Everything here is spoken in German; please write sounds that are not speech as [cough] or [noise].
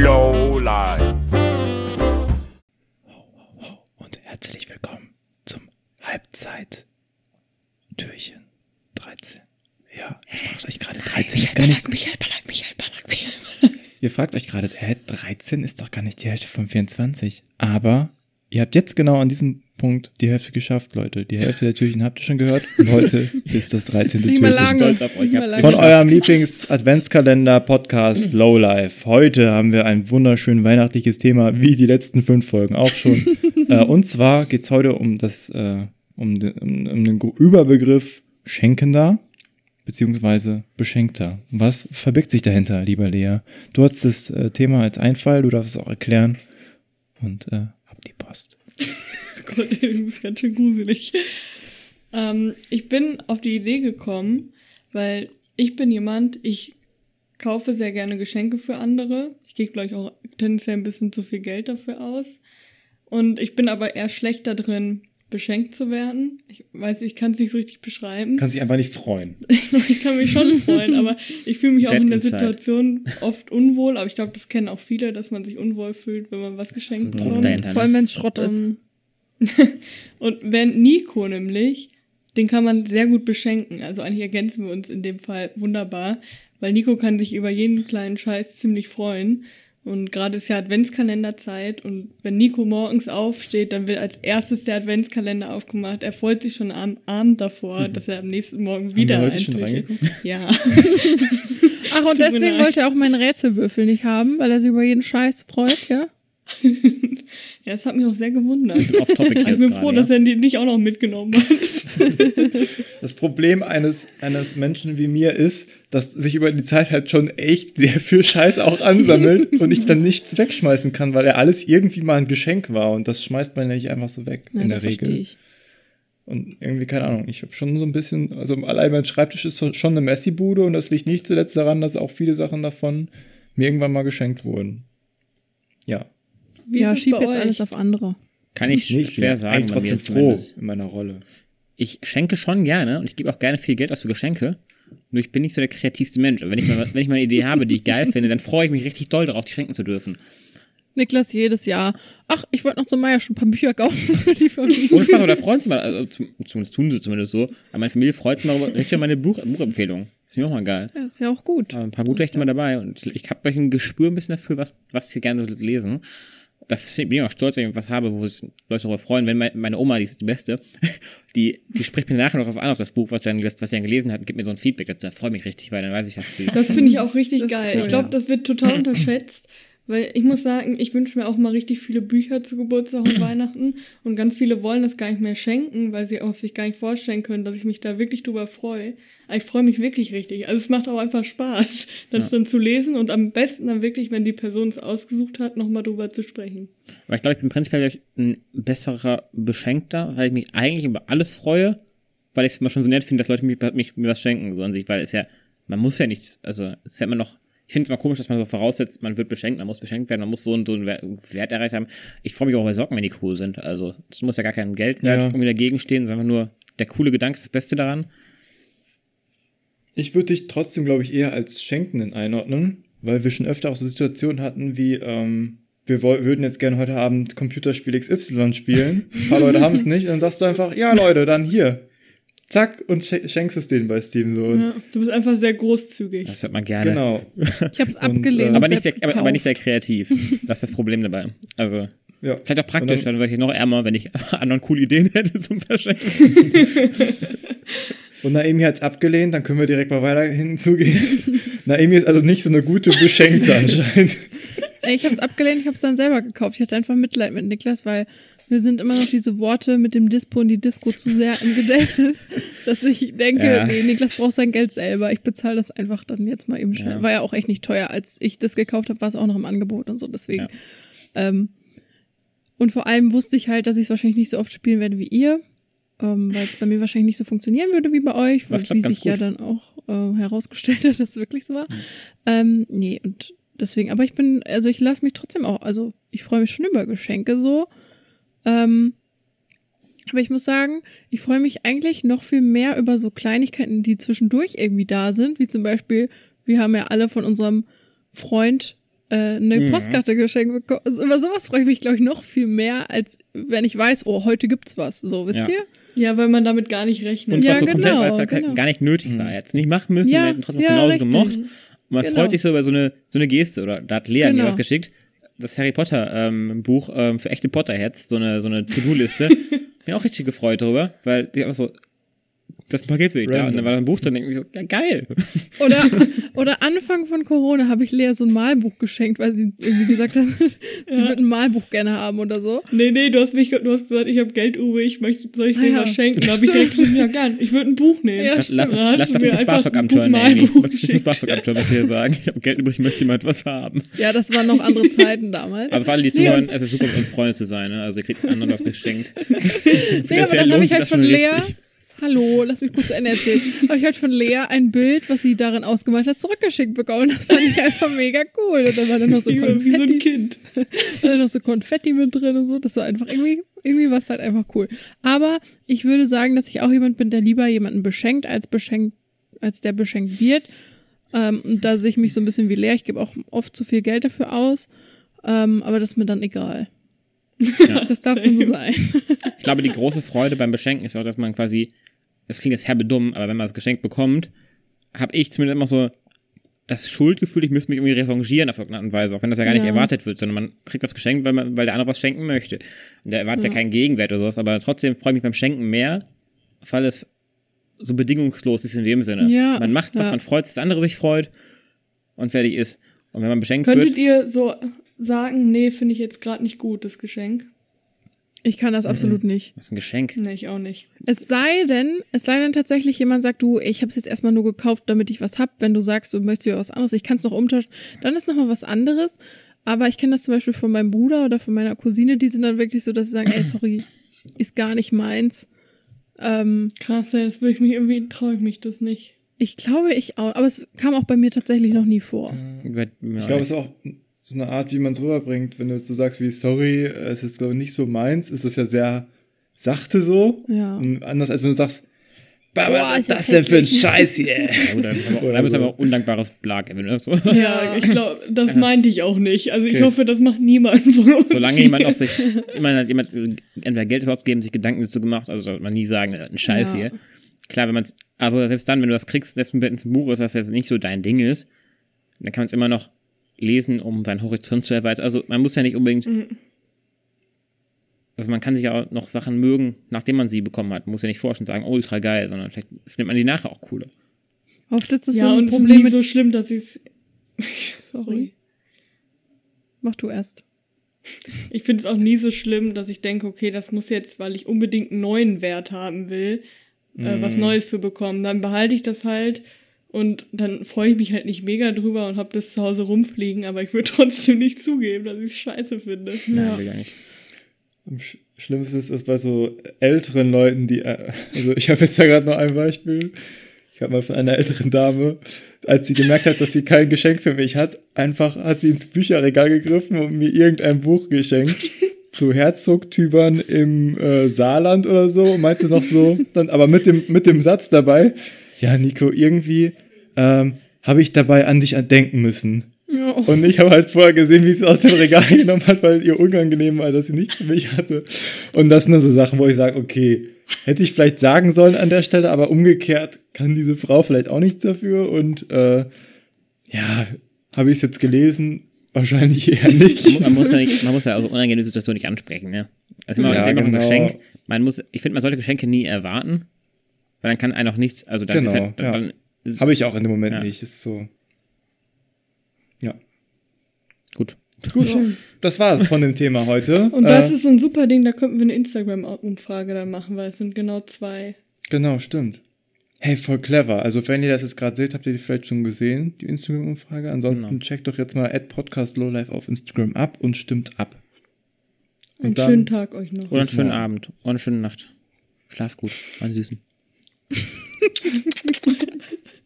Low Life. und herzlich willkommen zum Halbzeit-Türchen 13. Ja, ihr fragt euch gerade, 13 ist gar nicht. Michael Ballack, Michael Ballack, Michael. Ihr fragt euch gerade, hä, 13 ist doch gar nicht die Hälfte von 24. Aber ihr habt jetzt genau an diesem Punkt die Hälfte geschafft, Leute. Die Hälfte der Türchen habt ihr schon gehört. Und heute [laughs] ist das 13. Nicht mehr Türchen. stolz auf euch. Von eurem Lieblings-Adventskalender-Podcast [laughs] Lowlife. Heute haben wir ein wunderschön weihnachtliches Thema, wie die letzten fünf Folgen auch schon. [laughs] äh, und zwar geht es heute um das, äh, um, den, um, um den Überbegriff Schenkender beziehungsweise Beschenkter. Was verbirgt sich dahinter, lieber Lea? Du hast das äh, Thema als Einfall, du darfst es auch erklären. Und äh, Post. [laughs] Gott, du bist ganz schön gruselig. Ähm, ich bin auf die Idee gekommen, weil ich bin jemand, ich kaufe sehr gerne Geschenke für andere. Ich gebe, glaube ich, auch tendenziell ein bisschen zu viel Geld dafür aus. Und ich bin aber eher schlechter drin, beschenkt zu werden. Ich weiß, ich kann es nicht so richtig beschreiben. Kann sich einfach nicht freuen. [laughs] ich kann mich schon [laughs] freuen, aber ich fühle mich auch That in der inside. Situation oft unwohl. Aber ich glaube, das kennen auch viele, dass man sich unwohl fühlt, wenn man was geschenkt Druck bekommt. Vor allem, wenn es Schrott ist. [laughs] Und wenn Nico nämlich, den kann man sehr gut beschenken. Also eigentlich ergänzen wir uns in dem Fall wunderbar, weil Nico kann sich über jeden kleinen Scheiß ziemlich freuen. Und gerade ist ja Adventskalenderzeit und wenn Nico morgens aufsteht, dann wird als erstes der Adventskalender aufgemacht. Er freut sich schon am Abend davor, dass er am nächsten Morgen wieder wir heute schon reingeguckt? Ja. [laughs] Ach, und deswegen wollte er auch meinen Rätselwürfel nicht haben, weil er sich über jeden Scheiß freut, ja? [laughs] ja, das hat mich auch sehr gewundert. Ich bin froh, ja. dass er die nicht auch noch mitgenommen hat. [laughs] Das Problem eines, eines Menschen wie mir ist, dass sich über die Zeit halt schon echt sehr viel Scheiß auch ansammelt [laughs] und ich dann nichts wegschmeißen kann, weil er alles irgendwie mal ein Geschenk war und das schmeißt man ja nicht einfach so weg ja in der Regel. ich. Und irgendwie, keine Ahnung, ich habe schon so ein bisschen, also allein mein Schreibtisch ist schon eine Messi-Bude und das liegt nicht zuletzt daran, dass auch viele Sachen davon mir irgendwann mal geschenkt wurden. Ja. Wie ja, schieb jetzt euch? alles auf andere. Kann ich ich bin schwer sagen. eigentlich bei mir trotzdem froh in meiner Rolle. Ich schenke schon gerne und ich gebe auch gerne viel Geld aus für Geschenke. Nur ich bin nicht so der kreativste Mensch. Und wenn ich mal, wenn ich mal eine Idee habe, die ich geil finde, dann freue ich mich richtig doll darauf, die schenken zu dürfen. Niklas jedes Jahr. Ach, ich wollte noch zum Meier schon ein paar Bücher kaufen [laughs] für die Familie. Ohne Spaß, aber da freuen sie mal, also zum, zumindest tun sie zumindest so. Aber meine Familie freut sich mal über richtig meine Buch, Buchempfehlung. Das finde ich auch mal geil. Ja, ist ja auch gut. Aber ein paar gute echt immer dabei und ich habe gleich ein Gespür ein bisschen dafür, was, was sie gerne lesen. Da bin ich auch stolz, wenn ich was habe, wo sich Leute darüber freuen. Wenn mein- meine Oma, die ist die Beste, [laughs] die, die spricht mir nachher noch auf an, auf das Buch, was, dann, was sie dann gelesen hat und gibt mir so ein Feedback dazu. Da freue mich richtig, weil dann weiß ich, dass sie. Das finde ich auch richtig Das geil. cool, ich glaube, ja. das wird total unterschätzt, weil ich muss sagen, ich wünsche mir auch mal richtig viele Bücher zu Geburtstag und [clears throat] Weihnachten und ganz viele wollen das gar nicht mehr schenken, weil sie auch sich gar nicht vorstellen können, dass ich mich da wirklich drüber freue. Aber ich freue mich wirklich richtig. Also es macht auch einfach Spaß, das dann zu lesen und am besten dann wirklich, wenn die Person es ausgesucht hat, nochmal drüber zu sprechen. Aber ich glaube, ich bin prinzipiell ich, ein besserer Beschenkter, weil ich mich eigentlich über alles freue, weil ich es immer schon so nett finde, dass Leute mich, mich, mir was schenken, so an sich, weil es ja, man muss ja nichts, also es ist ja immer noch, ich finde es immer komisch, dass man so voraussetzt, man wird beschenkt, man muss beschenkt werden, man muss so und so einen Wer- Wert erreicht haben. Ich freue mich auch bei Socken, wenn die cool sind. Also es muss ja gar kein Geldwert Ja. irgendwie dagegen stehen, sondern nur der coole Gedanke ist das Beste daran. Ich würde dich trotzdem, glaube ich, eher als Schenkenden einordnen, weil wir schon öfter auch so Situationen hatten wie, ähm, wir würden jetzt gerne heute Abend Computerspiel XY spielen. Ein paar Leute haben es nicht. Und dann sagst du einfach, ja Leute, dann hier. Zack, und sch schenkst es denen bei Steam so. Ja, du bist einfach sehr großzügig. Das hört man gerne. Genau. Ich habe es [laughs] Und, abgelehnt. äh, und Aber nicht, sehr, aber, aber nicht sehr kreativ. [laughs] Das ist das Problem dabei. Also, Ja. vielleicht auch praktisch, dann- dann wäre ich noch ärmer, wenn ich [laughs] anderen coole Ideen hätte zum Verschenken. Und Naomi hat es abgelehnt, dann können wir direkt mal weiter hinzugehen. Naomi ist also nicht so eine gute Beschenkte anscheinend. Nee, ich habe es abgelehnt, ich habe es dann selber gekauft. Ich hatte einfach Mitleid mit Niklas, weil mir sind immer noch diese Worte mit dem Dispo und die Disco zu sehr im Gedächtnis, [laughs] dass ich denke, Ja. nee, Niklas braucht sein Geld selber. Ich bezahle das einfach dann jetzt mal eben schnell. Ja. War ja auch echt nicht teuer. Als ich das gekauft habe, war es auch noch im Angebot und so, deswegen. Ja. Ähm, und vor allem wusste ich halt, dass ich es wahrscheinlich nicht so oft spielen werde wie ihr, ähm, weil es bei mir wahrscheinlich nicht so funktionieren würde wie bei euch, Was weil, wie sich ja gut. dann auch äh, herausgestellt hat, [laughs] dass es wirklich so war. Ähm, nee, und deswegen, aber ich bin, also ich lasse mich trotzdem auch, also ich freue mich schon über Geschenke so. Ähm, aber ich muss sagen, ich freue mich eigentlich noch viel mehr über so Kleinigkeiten, die zwischendurch irgendwie da sind, wie zum Beispiel, wir haben ja alle von unserem Freund äh, eine Mhm. Postkarte geschenkt bekommen. Also über sowas freue ich mich, glaube ich, noch viel mehr, als wenn ich weiß, oh, heute gibt's was. So, wisst Ja. ihr? Ja, weil man damit gar nicht rechnet. Und Ja, zwar so komplett, genau, weil es ja genau. gar nicht nötig war. Jetzt nicht machen müssen, Ja, wir hätten trotzdem ja, genauso richtig. gemocht. Und man Genau. freut sich so über so eine, so eine Geste. Oder da hat Lea mir Genau. was geschickt. Das Harry Potter ähm, Buch ähm, für echte Potterheads, so eine, so eine To-Do-Liste. [laughs] Bin auch richtig gefreut drüber, weil die einfach so, das Paket dich da. Und dann war da ein Buch drin, denke ich so, ja, geil. [laughs] Oder, oder Anfang von Corona habe ich Lea so ein Malbuch geschenkt, weil sie irgendwie gesagt hat, [laughs] sie Ja. würde ein Malbuch gerne haben oder so. Nee, nee, du hast mich, du hast gesagt, ich habe Geld übrig, ich möchte, soll ich Ah, dir ja. was schenken? Da habe ich [laughs] direkt gesagt, ja gern, ich würde ein Buch nehmen. Ja, Lass, lass, das, lass das nicht das BAföG abtören, Amy. Ist das geschenkt. BAföG abtören, was wir hier sagen? Ich habe Geld übrig, ich möchte jemand was haben. Ja, das waren noch andere Zeiten damals. Also für alle, die zuhören, es ist super, mit uns Freunde zu sein. Ne? Also ihr kriegt anderen was geschenkt. Nee, aber dann habe ich halt das von schon Lea, richtig. Hallo, lass mich kurz zu Ende erzählen, [laughs] habe ich halt von Lea ein Bild, was sie darin ausgemalt hat, zurückgeschickt bekommen. Das fand ich einfach mega cool. Und dann war dann noch so war wie so ein Konfetti, Kind. [laughs] war dann noch so Konfetti mit drin und so. Das war einfach irgendwie, irgendwie war es halt einfach cool. Aber ich würde sagen, dass ich auch jemand bin, der lieber jemanden beschenkt, als beschenkt, als der beschenkt wird. Ähm, und da sehe ich mich so ein bisschen wie Lea. Ich gebe auch oft zu viel Geld dafür aus. Ähm, aber das ist mir dann egal. [laughs] Das darf dann so sein. Ich glaube, die große Freude beim Beschenken ist auch, dass man quasi, das klingt jetzt herbe dumm, aber wenn man das Geschenk bekommt, habe ich zumindest immer so das Schuldgefühl, ich müsste mich irgendwie revanchieren auf irgendeine Art und Weise, auch wenn das ja gar nicht Ja. erwartet wird, sondern man kriegt das Geschenk, weil, man, weil der andere was schenken möchte. Und der erwartet ja, Ja. keinen Gegenwert oder sowas, aber trotzdem freue ich mich beim Schenken mehr, weil es so bedingungslos ist in dem Sinne. Ja, man macht, was ja. man freut, dass der andere sich freut und fertig ist. Und wenn man beschenkt Könntet wird, ihr so sagen, nee, finde ich jetzt gerade nicht gut, das Geschenk? Ich kann das absolut nicht. das ist ein Geschenk. Nee, ich auch nicht. Es sei denn, es sei denn tatsächlich jemand sagt, du, ich habe es jetzt erstmal nur gekauft, damit ich was hab. Wenn du sagst, du möchtest ja was anderes, ich kann es noch umtauschen, dann ist noch mal was anderes. Aber ich kenne das zum Beispiel von meinem Bruder oder von meiner Cousine, die sind dann wirklich so, dass sie sagen, ey, sorry, [coughs] ist gar nicht meins. Ähm, Krass, ja, das würde ich mich irgendwie, traue ich mich das nicht. ich glaube, ich auch, aber es kam auch bei mir tatsächlich noch nie vor. Ich glaube, es ist auch so eine Art, wie man es rüberbringt. Wenn du so sagst wie, sorry, es ist glaube ich nicht so meins, ist das ja sehr sachte so. Ja. Und anders als wenn du sagst, Boah, was ist das denn für ein. Scheiß hier? [laughs] Ja, gut, dann ist aber, Oder dann ist so. aber auch undankbares Blag, wenn du so. Ja, [laughs] ich glaube, das meinte ich auch nicht. Also ich Okay. hoffe, das macht niemand von uns. Solange hier. jemand auf sich, immerhin hat jemand entweder Geld dafür ausgegeben, sich Gedanken dazu gemacht, also sollte man nie sagen, äh, ein Scheiß Ja. hier. Klar, wenn man es, aber selbst dann, wenn du das kriegst, selbst wenn es ein Buch ist, was jetzt nicht so dein Ding ist, dann kann man es immer noch lesen, um seinen Horizont zu erweitern. Also man muss ja nicht unbedingt, also man kann sich ja auch noch Sachen mögen, nachdem man sie bekommen hat. Man muss ja nicht forschen und sagen, oh, ultra geil, sondern vielleicht findet man die nachher auch cooler. Oft ist das ja, so ein und es ist Problem nie so schlimm, dass ich es. [laughs] [laughs] Sorry. Mach du erst. [laughs] Ich finde es auch nie so schlimm, dass ich denke, okay, das muss jetzt, weil ich unbedingt einen neuen Wert haben will, äh, Mhm. was Neues für bekommen. Dann behalte ich das halt und dann freue ich mich halt nicht mega drüber und habe das zu Hause rumfliegen, aber ich würde [laughs] trotzdem nicht zugeben, dass ich es scheiße finde. Ja. will gar nicht. Am sch- schlimmsten ist es bei so älteren Leuten, die, äh, also ich habe jetzt da gerade noch ein Beispiel. Ich habe mal von einer älteren Dame, als sie gemerkt hat, dass sie kein Geschenk für mich hat, einfach hat sie ins Bücherregal gegriffen und mir irgendein Buch geschenkt. [laughs] zu Herzogtümern im äh, Saarland oder so und meinte noch so, dann aber mit dem, mit dem Satz dabei, ja, Nico, irgendwie ähm, habe ich dabei an dich denken müssen. Ja. Und ich habe halt vorher gesehen, wie sie es aus dem Regal [laughs] genommen hat, weil ihr unangenehm war, dass sie nichts für mich hatte. Und das sind dann so Sachen, wo ich sage, okay, hätte ich vielleicht sagen sollen an der Stelle, aber umgekehrt kann diese Frau vielleicht auch nichts dafür. Und äh, ja, habe ich es jetzt gelesen? Wahrscheinlich eher [laughs] nicht. Man muss ja nicht, man muss ja also unangenehme Situation nicht ansprechen, ne? Also immer, Ja, ist immer noch ein genau. Geschenk. Man muss, ich finde, man sollte Geschenke nie erwarten, weil dann kann einen auch nichts, also dann ist Genau, halt, ja. dann, Habe ich auch in dem Moment Ja. nicht. Ist so. Ja. gut. Gut, das war's von dem Thema heute. [laughs] Und das äh, ist so ein super Ding, da könnten wir eine Instagram-Umfrage dann machen, weil es sind genau zwei. Genau, stimmt. Hey, voll clever. Also, wenn ihr das jetzt gerade seht, habt ihr die vielleicht schon gesehen, die Instagram-Umfrage. Ansonsten Genau. checkt doch jetzt mal @podcastlowlife auf Instagram ab und stimmt ab. Und Einen dann- schönen Tag euch noch. Oder einen schönen. Abend. Oder eine schöne Nacht. Schlaf gut. Einen süßen. [laughs]